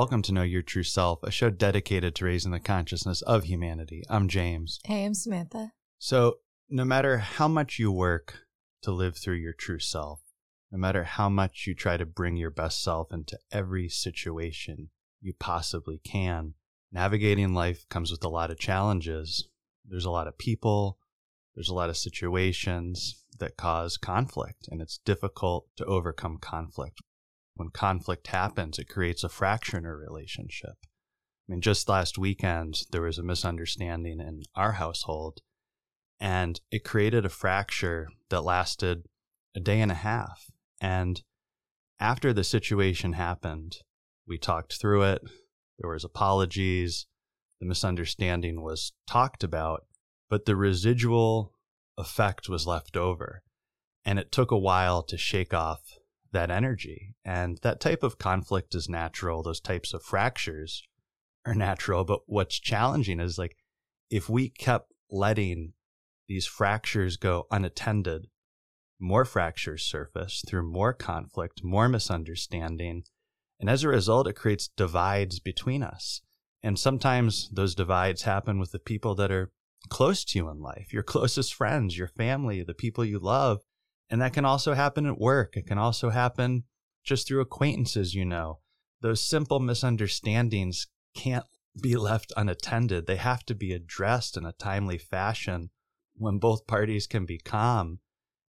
welcome to Know Your True Self, a show dedicated to raising the consciousness of humanity. I'm James. Hey, I'm Samantha. So, no matter how much you work to live through your true self, no matter how much you try to bring your best self into every situation you possibly can, navigating life comes with a lot of challenges. There's a lot of people, there's a lot of situations that cause conflict, and it's difficult to overcome conflict when conflict happens, it creates a fracture in a relationship. I mean, just last weekend, there was a misunderstanding in our household, and it created a fracture that lasted a day and a half. And after the situation happened, we talked through it. There was apologies. The misunderstanding was talked about, but the residual effect was left over. And it took a while to shake off that energy. And that type of conflict is natural. Those types of fractures are natural. But what's challenging is like if we kept letting these fractures go unattended, more fractures surface through more conflict, more misunderstanding. And as a result, it creates divides between us. And sometimes those divides happen with the people that are close to you in life, your closest friends, your family, the people you love. And that can also happen at work. It can also happen just through acquaintances, you know. Those simple misunderstandings can't be left unattended. They have to be addressed in a timely fashion when both parties can be calm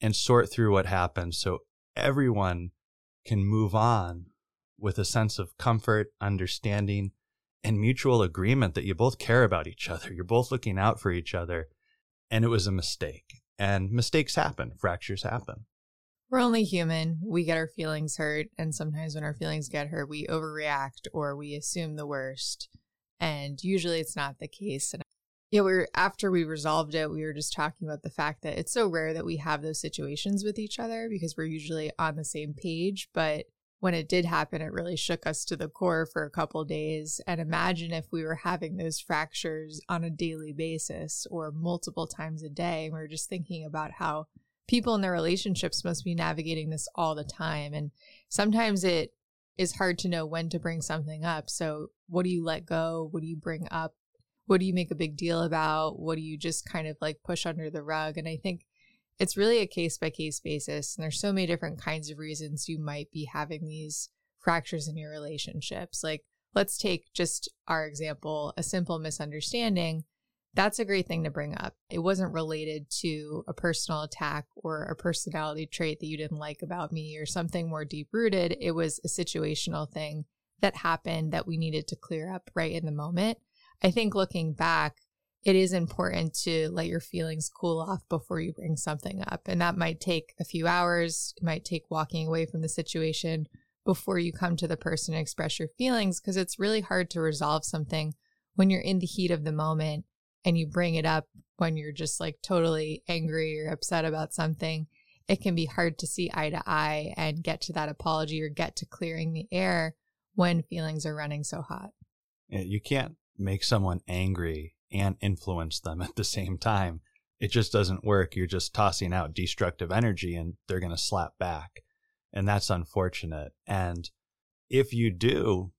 and sort through what happened so everyone can move on with a sense of comfort, understanding, and mutual agreement that you both care about each other. You're both looking out for each other. And it was a mistake and mistakes happen, fractures happen. We're only human. We get our feelings hurt. And sometimes when our feelings get hurt, we overreact or we assume the worst. And usually it's not the case. And yeah, we're after we resolved it, we were just talking about the fact that it's so rare that we have those situations with each other because we're usually on the same page. But when it did happen, it really shook us to the core for a couple days. And imagine if we were having those fractures on a daily basis or multiple times a day. And we are just thinking about how people in their relationships must be navigating this all the time. And sometimes it is hard to know when to bring something up. So, what do you let go? What do you bring up? What do you make a big deal about? What do you just kind of like push under the rug? And I think it's really a case by case basis. And there's so many different kinds of reasons you might be having these fractures in your relationships. Like, let's take just our example a simple misunderstanding. That's a great thing to bring up. It wasn't related to a personal attack or a personality trait that you didn't like about me or something more deep rooted. It was a situational thing that happened that we needed to clear up right in the moment. I think looking back, it is important to let your feelings cool off before you bring something up. And that might take a few hours, it might take walking away from the situation before you come to the person and express your feelings because it's really hard to resolve something when you're in the heat of the moment and you bring it up when you're just like totally angry or upset about something. It can be hard to see eye to eye and get to that apology or get to clearing the air when feelings are running so hot. You can't make someone angry and influence them at the same time. It just doesn't work. You're just tossing out destructive energy and they're going to slap back. And that's unfortunate. And if you do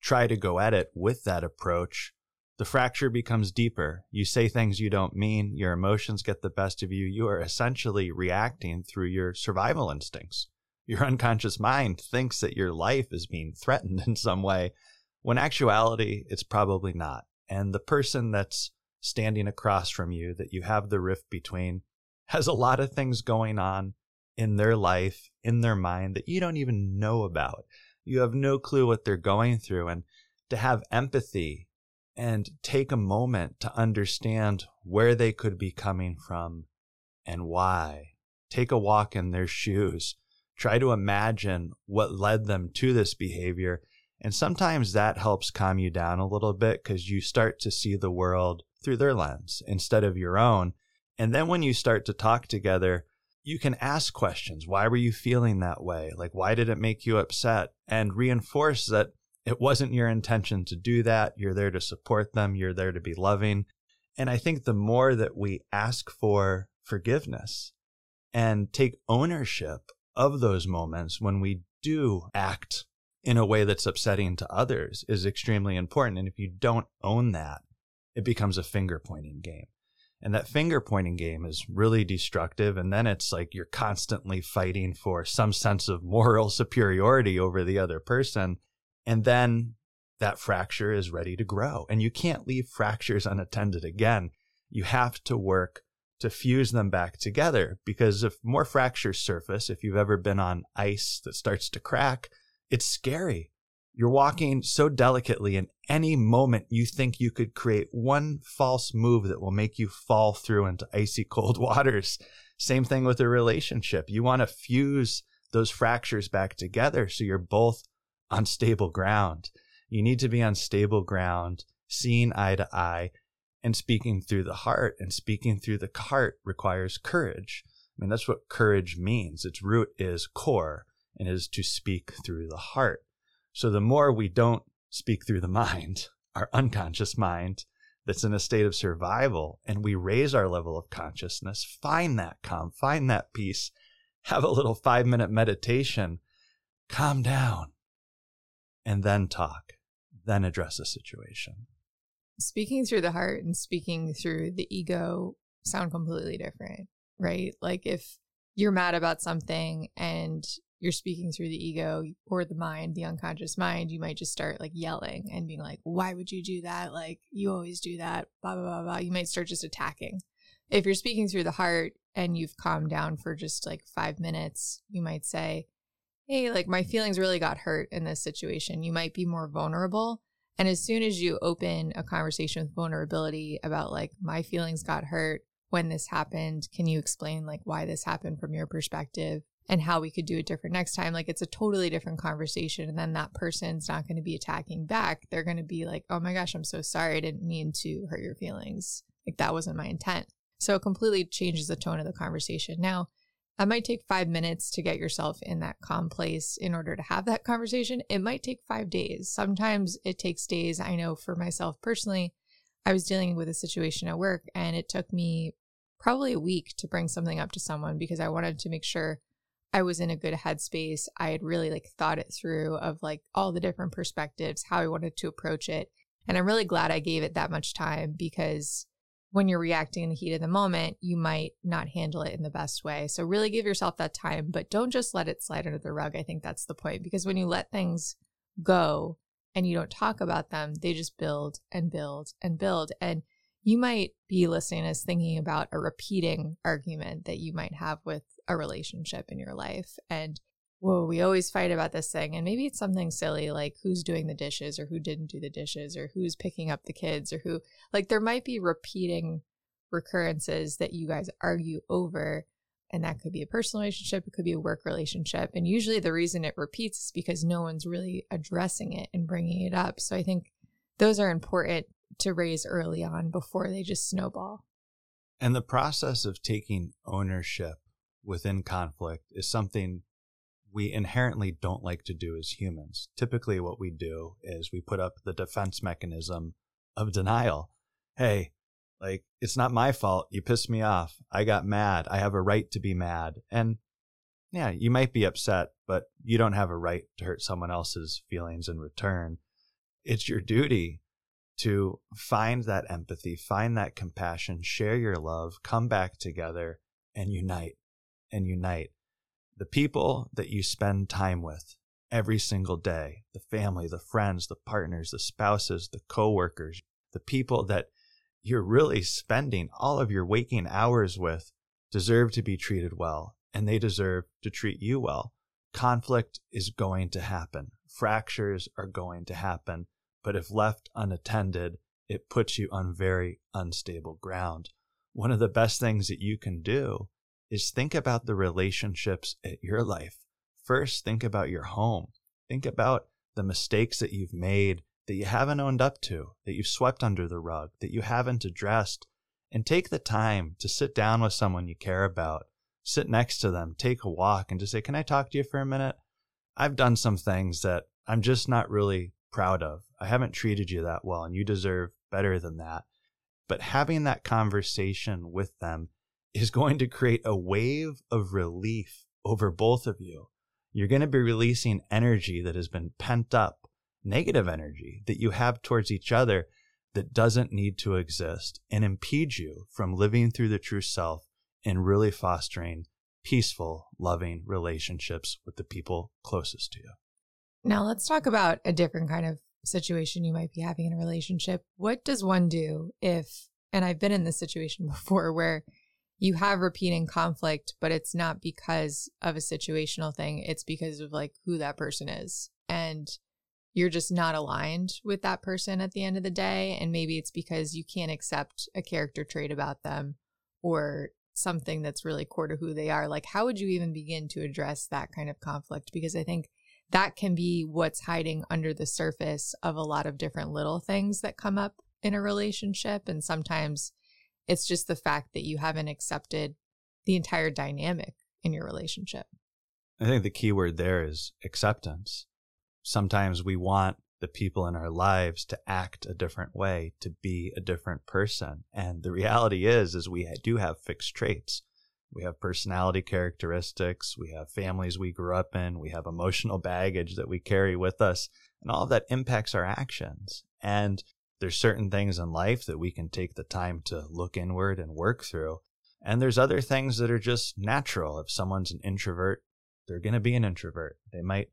try to go at it with that approach, the fracture becomes deeper. You say things you don't mean, your emotions get the best of you. You are essentially reacting through your survival instincts. Your unconscious mind thinks that your life is being threatened in some way, when actuality, it's probably not and the person that's standing across from you that you have the rift between has a lot of things going on in their life, in their mind that you don't even know about. You have no clue what they're going through. And to have empathy and take a moment to understand where they could be coming from and why. Take a walk in their shoes. Try to imagine what led them to this behavior and sometimes that helps calm you down a little bit because you start to see the world through their lens instead of your own. And then when you start to talk together, you can ask questions. Why were you feeling that way? Like, why did it make you upset? And reinforce that it wasn't your intention to do that. You're there to support them, you're there to be loving. And I think the more that we ask for forgiveness and take ownership of those moments when we do act in a way that's upsetting to others is extremely important. And if you don't own that, it becomes a finger pointing game. And that finger pointing game is really destructive. And then it's like you're constantly fighting for some sense of moral superiority over the other person. And then that fracture is ready to grow. And you can't leave fractures unattended again. You have to work to fuse them back together because if more fractures surface, if you've ever been on ice that starts to crack, it's scary. You're walking so delicately, and any moment you think you could create one false move that will make you fall through into icy cold waters. Same thing with a relationship. You want to fuse those fractures back together so you're both on stable ground. You need to be on stable ground, seeing eye to eye, and speaking through the heart. And speaking through the heart requires courage. I mean, that's what courage means. Its root is core and is to speak through the heart. So the more we don't speak through the mind, our unconscious mind that's in a state of survival, and we raise our level of consciousness, find that calm, find that peace, have a little five minute meditation, calm down, and then talk, then address a situation. Speaking through the heart and speaking through the ego sound completely different, right? Like if you're mad about something and you're speaking through the ego or the mind, the unconscious mind, you might just start like yelling and being like, why would you do that? Like, you always do that, blah, blah, blah, blah. You might start just attacking. If you're speaking through the heart and you've calmed down for just like five minutes, you might say, hey, like my feelings really got hurt in this situation. You might be more vulnerable. And as soon as you open a conversation with vulnerability about like my feelings got hurt when this happened, can you explain like why this happened from your perspective? And how we could do it different next time. Like it's a totally different conversation. And then that person's not going to be attacking back. They're going to be like, oh my gosh, I'm so sorry. I didn't mean to hurt your feelings. Like that wasn't my intent. So it completely changes the tone of the conversation. Now, that might take five minutes to get yourself in that calm place in order to have that conversation. It might take five days. Sometimes it takes days. I know for myself personally, I was dealing with a situation at work and it took me probably a week to bring something up to someone because I wanted to make sure I was in a good headspace. I had really like thought it through of like all the different perspectives, how I wanted to approach it. And I'm really glad I gave it that much time because when you're reacting in the heat of the moment, you might not handle it in the best way. So really give yourself that time, but don't just let it slide under the rug. I think that's the point because when you let things go and you don't talk about them, they just build and build and build. And you might be listening as thinking about a repeating argument that you might have with a relationship in your life. And whoa, we always fight about this thing. And maybe it's something silly like who's doing the dishes or who didn't do the dishes or who's picking up the kids or who, like, there might be repeating recurrences that you guys argue over. And that could be a personal relationship, it could be a work relationship. And usually the reason it repeats is because no one's really addressing it and bringing it up. So I think those are important to raise early on before they just snowball. And the process of taking ownership within conflict is something we inherently don't like to do as humans. Typically, what we do is we put up the defense mechanism of denial. Hey, like, it's not my fault. You pissed me off. I got mad. I have a right to be mad. And yeah, you might be upset, but you don't have a right to hurt someone else's feelings in return. It's your duty to find that empathy, find that compassion, share your love, come back together and unite and unite. The people that you spend time with every single day, the family, the friends, the partners, the spouses, the coworkers, the people that you're really spending all of your waking hours with deserve to be treated well and they deserve to treat you well. Conflict is going to happen. Fractures are going to happen. But if left unattended, it puts you on very unstable ground. One of the best things that you can do is think about the relationships at your life. First, think about your home. Think about the mistakes that you've made that you haven't owned up to, that you've swept under the rug, that you haven't addressed, and take the time to sit down with someone you care about, sit next to them, take a walk, and just say, Can I talk to you for a minute? I've done some things that I'm just not really proud of. I haven't treated you that well, and you deserve better than that. But having that conversation with them is going to create a wave of relief over both of you. you're going to be releasing energy that has been pent up, negative energy that you have towards each other that doesn't need to exist and impede you from living through the true self and really fostering peaceful, loving relationships with the people closest to you. Now, let's talk about a different kind of situation you might be having in a relationship. What does one do if, and I've been in this situation before where you have repeating conflict, but it's not because of a situational thing, it's because of like who that person is. And you're just not aligned with that person at the end of the day. And maybe it's because you can't accept a character trait about them or something that's really core to who they are. Like, how would you even begin to address that kind of conflict? Because I think that can be what's hiding under the surface of a lot of different little things that come up in a relationship. And sometimes it's just the fact that you haven't accepted the entire dynamic in your relationship. I think the key word there is acceptance sometimes we want the people in our lives to act a different way, to be a different person. And the reality is, is we do have fixed traits. We have personality characteristics. We have families we grew up in. We have emotional baggage that we carry with us. And all of that impacts our actions. And there's certain things in life that we can take the time to look inward and work through. And there's other things that are just natural. If someone's an introvert, they're going to be an introvert. They might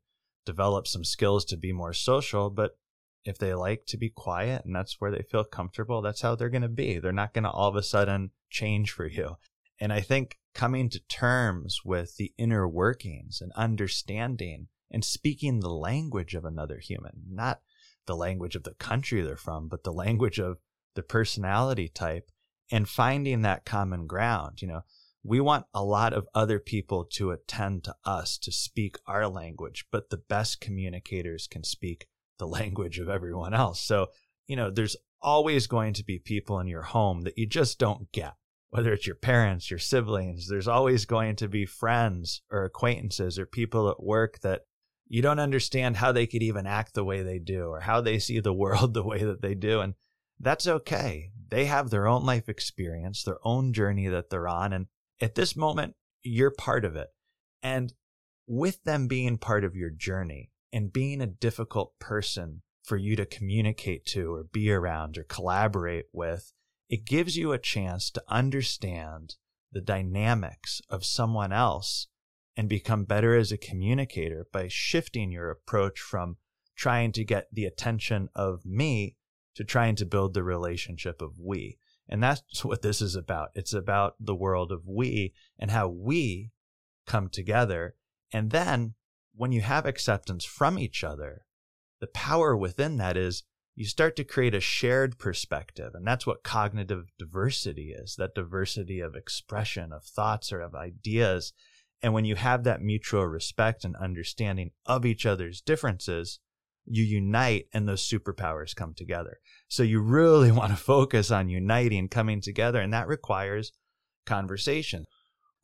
develop some skills to be more social, but if they like to be quiet and that's where they feel comfortable, that's how they're going to be. They're not going to all of a sudden change for you. And I think coming to terms with the inner workings and understanding and speaking the language of another human, not the language of the country they're from, but the language of the personality type and finding that common ground. You know, we want a lot of other people to attend to us to speak our language, but the best communicators can speak the language of everyone else. So, you know, there's always going to be people in your home that you just don't get, whether it's your parents, your siblings, there's always going to be friends or acquaintances or people at work that you don't understand how they could even act the way they do or how they see the world the way that they do. And that's okay. They have their own life experience, their own journey that they're on. And at this moment, you're part of it. And with them being part of your journey and being a difficult person for you to communicate to or be around or collaborate with, it gives you a chance to understand the dynamics of someone else and become better as a communicator by shifting your approach from trying to get the attention of me to trying to build the relationship of we. And that's what this is about. It's about the world of we and how we come together. And then when you have acceptance from each other, the power within that is you start to create a shared perspective. And that's what cognitive diversity is that diversity of expression, of thoughts, or of ideas. And when you have that mutual respect and understanding of each other's differences, you unite and those superpowers come together. So you really want to focus on uniting, coming together, and that requires conversation.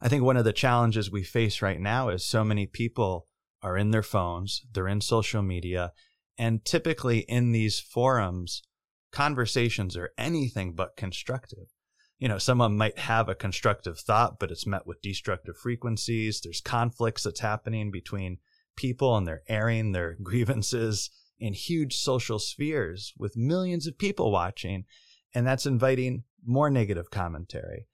I think one of the challenges we face right now is so many people are in their phones, they're in social media, and typically in these forums, conversations are anything but constructive. You know, someone might have a constructive thought, but it's met with destructive frequencies. There's conflicts that's happening between people and they're airing their grievances in huge social spheres with millions of people watching. And that's inviting more negative commentary.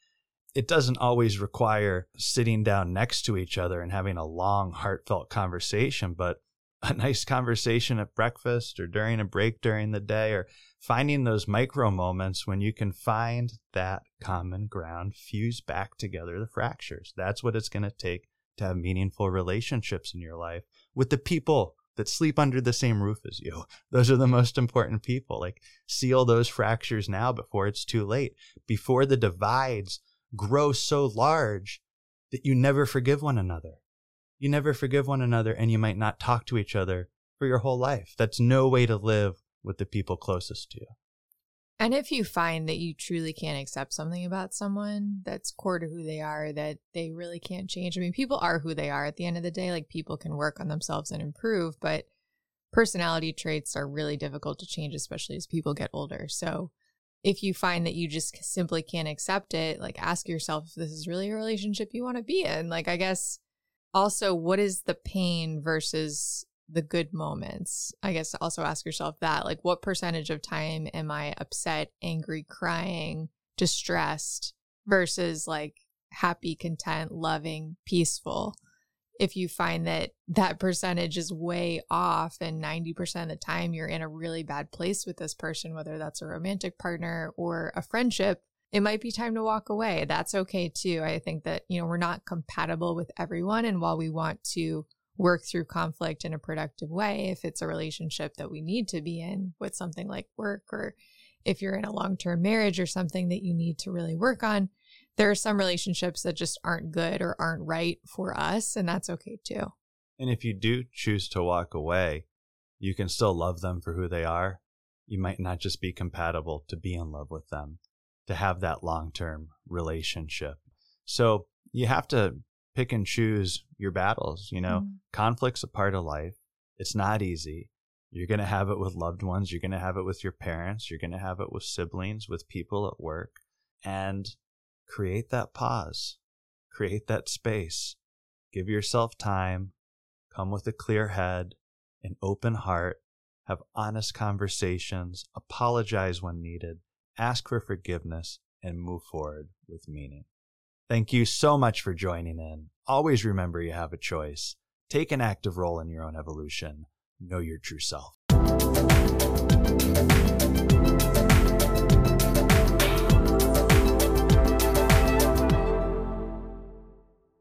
It doesn't always require sitting down next to each other and having a long, heartfelt conversation, but a nice conversation at breakfast or during a break during the day or finding those micro moments when you can find that common ground, fuse back together the fractures. That's what it's going to take to have meaningful relationships in your life with the people that sleep under the same roof as you. Those are the most important people. Like seal those fractures now before it's too late, before the divides grow so large that you never forgive one another. You never forgive one another and you might not talk to each other for your whole life. That's no way to live with the people closest to you. And if you find that you truly can't accept something about someone that's core to who they are, that they really can't change. I mean, people are who they are at the end of the day. Like people can work on themselves and improve, but personality traits are really difficult to change, especially as people get older. So if you find that you just simply can't accept it, like ask yourself if this is really a relationship you want to be in. Like, I guess also what is the pain versus the good moments? I guess also ask yourself that like what percentage of time am I upset, angry, crying, distressed versus like happy, content, loving, peaceful? If you find that that percentage is way off and 90% of the time you're in a really bad place with this person, whether that's a romantic partner or a friendship, it might be time to walk away. That's okay too. I think that, you know, we're not compatible with everyone. And while we want to work through conflict in a productive way, if it's a relationship that we need to be in with something like work, or if you're in a long term marriage or something that you need to really work on, there are some relationships that just aren't good or aren't right for us. And that's okay too. And if you do choose to walk away, you can still love them for who they are. You might not just be compatible to be in love with them to have that long term relationship. So you have to pick and choose your battles. You know, mm. conflict's a part of life. It's not easy. You're going to have it with loved ones. You're going to have it with your parents. You're going to have it with siblings, with people at work. And create that pause, create that space. Give yourself time. Come with a clear head, an open heart. Have honest conversations. Apologize when needed ask for forgiveness, and move forward with meaning. Thank you so much for joining in. Always remember you have a choice. Take an active role in your own evolution. Know your true self.